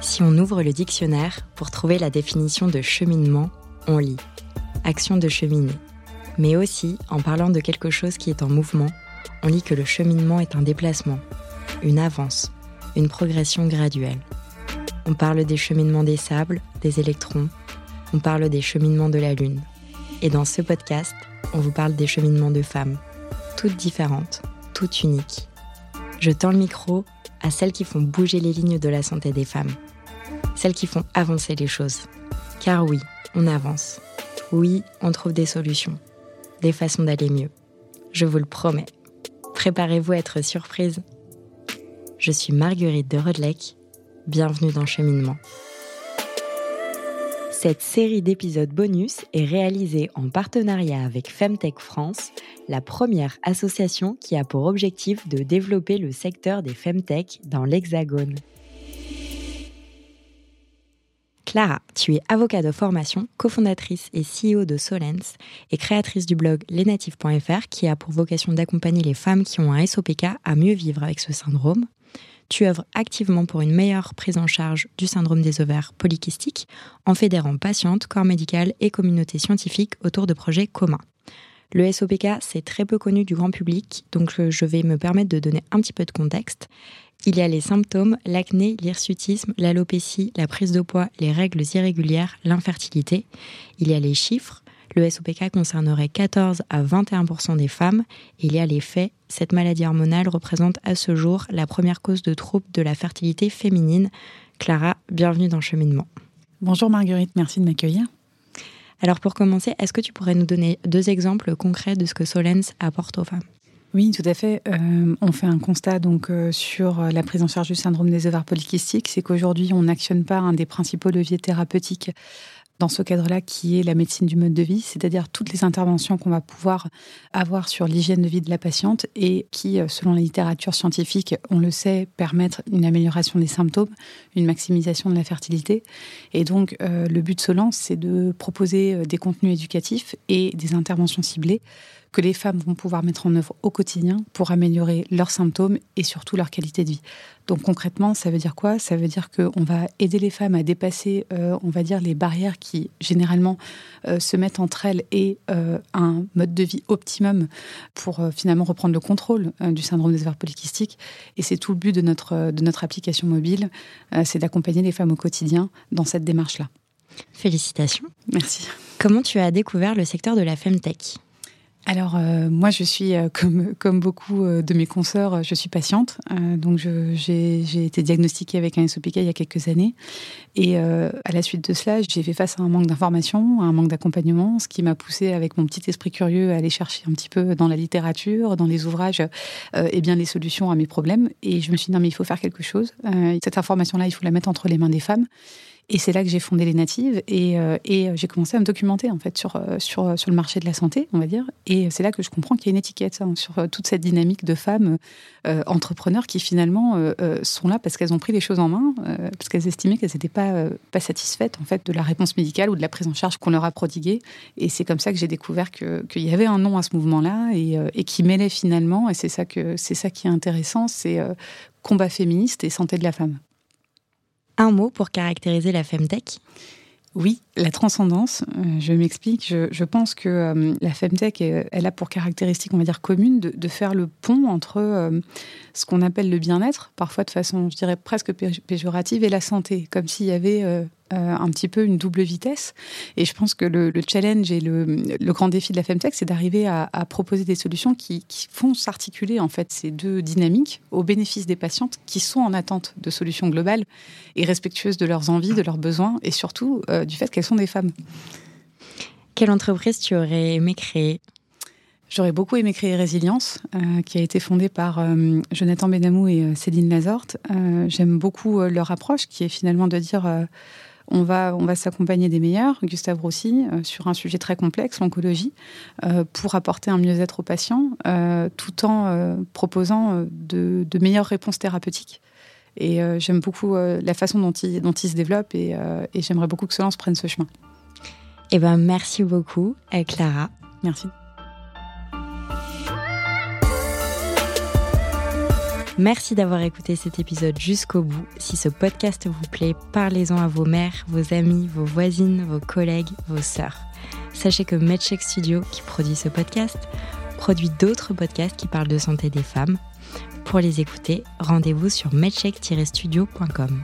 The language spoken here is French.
Si on ouvre le dictionnaire pour trouver la définition de cheminement, on lit action de cheminer. Mais aussi, en parlant de quelque chose qui est en mouvement, on lit que le cheminement est un déplacement, une avance, une progression graduelle. On parle des cheminements des sables, des électrons, on parle des cheminements de la Lune. Et dans ce podcast, on vous parle des cheminements de femmes, toutes différentes, toutes uniques. Je tends le micro à celles qui font bouger les lignes de la santé des femmes, celles qui font avancer les choses. Car oui, on avance. Oui, on trouve des solutions, des façons d'aller mieux. Je vous le promets. Préparez-vous à être surprise. Je suis Marguerite de Rodelec. Bienvenue dans Cheminement. Cette série d'épisodes bonus est réalisée en partenariat avec Femtech France, la première association qui a pour objectif de développer le secteur des Femtech dans l'Hexagone. Clara, tu es avocate de formation, cofondatrice et CEO de Solens et créatrice du blog lesnatifs.fr qui a pour vocation d'accompagner les femmes qui ont un SOPK à mieux vivre avec ce syndrome. Tu œuvres activement pour une meilleure prise en charge du syndrome des ovaires polykystiques en fédérant patientes, corps médical et communauté scientifique autour de projets communs. Le SOPK, c'est très peu connu du grand public, donc je vais me permettre de donner un petit peu de contexte. Il y a les symptômes, l'acné, l'hirsutisme, l'alopécie, la prise de poids, les règles irrégulières, l'infertilité. Il y a les chiffres, le SOPK concernerait 14 à 21 des femmes. il y a les faits. Cette maladie hormonale représente à ce jour la première cause de troubles de la fertilité féminine. Clara, bienvenue dans Cheminement. Bonjour Marguerite, merci de m'accueillir. Alors pour commencer, est-ce que tu pourrais nous donner deux exemples concrets de ce que Solens apporte aux femmes? Oui, tout à fait. Euh, on fait un constat donc euh, sur la prise en charge du syndrome des ovaires polykystiques, c'est qu'aujourd'hui on n'actionne pas un des principaux leviers thérapeutiques dans ce cadre-là qui est la médecine du mode de vie, c'est-à-dire toutes les interventions qu'on va pouvoir avoir sur l'hygiène de vie de la patiente et qui, euh, selon la littérature scientifique, on le sait, permettre une amélioration des symptômes, une maximisation de la fertilité. Et donc, euh, le but de Solence, c'est de proposer euh, des contenus éducatifs et des interventions ciblées que les femmes vont pouvoir mettre en œuvre au quotidien pour améliorer leurs symptômes et surtout leur qualité de vie. Donc concrètement, ça veut dire quoi? Ça veut dire qu'on va aider les femmes à dépasser, euh, on va dire, les barrières qui généralement euh, se mettent entre elles et euh, un mode de vie optimum pour finalement reprendre le contrôle du syndrome des ovaires polykystiques. Et c'est tout le but de notre, de notre application mobile, c'est d'accompagner les femmes au quotidien dans cette démarche-là. Félicitations. Merci. Comment tu as découvert le secteur de la Femtech alors euh, moi je suis euh, comme comme beaucoup euh, de mes consoeurs, je suis patiente. donc j'ai été diagnostiquée avec un SOPK il y a quelques années et à la suite de cela j'ai fait face à un manque d'information, à un manque d'accompagnement, ce qui m'a poussée avec mon petit esprit curieux à aller chercher un petit peu dans la littérature, dans les ouvrages, et bien les solutions à mes problèmes. Et je me suis dit non mais il faut faire quelque chose. cette information là il faut la mettre entre les mains des femmes. Et c'est là que j'ai fondé les Natives et, euh, et j'ai commencé à me documenter en fait sur, euh, sur, euh, le marché de la santé, on va dire. Et c'est là que je comprends qu'il y a une étiquette hein, sur toute cette dynamique de femmes entrepreneurs qui finalement sont là parce qu'elles ont pris les choses en main, parce qu'elles estimaient qu'elles n'étaient pas, satisfaites en fait de la réponse médicale ou de la prise en charge qu'on leur a prodiguée. Et c'est comme ça que j'ai découvert qu'il y avait un nom à ce mouvement-là et, qui mêlait finalement, et c'est ça qui est intéressant, c'est combat féministe et santé de la femme un mot pour caractériser la femtech oui, la transcendance, euh, je m'explique. Je, pense que euh, la Femtech, elle a pour caractéristique, on va dire, commune de, faire le pont entre euh, ce qu'on appelle le bien-être, parfois de façon, je dirais, presque péjorative, et la santé, comme s'il y avait un petit peu une double vitesse. Et je pense que le, challenge et le, grand défi de la Femtech, c'est d'arriver à, proposer des solutions qui, qui font s'articuler, en fait, ces deux dynamiques au bénéfice des patientes qui sont en attente de solutions globales et respectueuses de leurs envies, de leurs besoins, et surtout du fait qu'elles sont des femmes. Quelle entreprise tu aurais aimé créer? J'aurais beaucoup aimé créer Résilience, euh, qui a été fondée par euh, Jonathan Benamou et euh, Céline Lazorte. J'aime beaucoup leur approche, qui est finalement de dire on va, on va s'accompagner des meilleurs, Gustave Roussy, sur un sujet très complexe, l'oncologie, pour apporter un mieux-être aux patients, tout en proposant de, de, meilleures réponses thérapeutiques. Et j'aime beaucoup la façon dont il, dont il se développe et, et j'aimerais beaucoup que Solence prenne ce chemin. Eh ben, merci beaucoup, Clara. Merci. Merci d'avoir écouté cet épisode jusqu'au bout. Si ce podcast vous plaît, parlez-en à vos mères, vos amis, vos voisines, vos collègues, vaux sœurs. Sachez que MedCheck Studio, qui produit ce podcast, produit d'autres podcasts qui parlent de santé des femmes. Pour les écouter, rendez-vous sur medcheck-studio.com.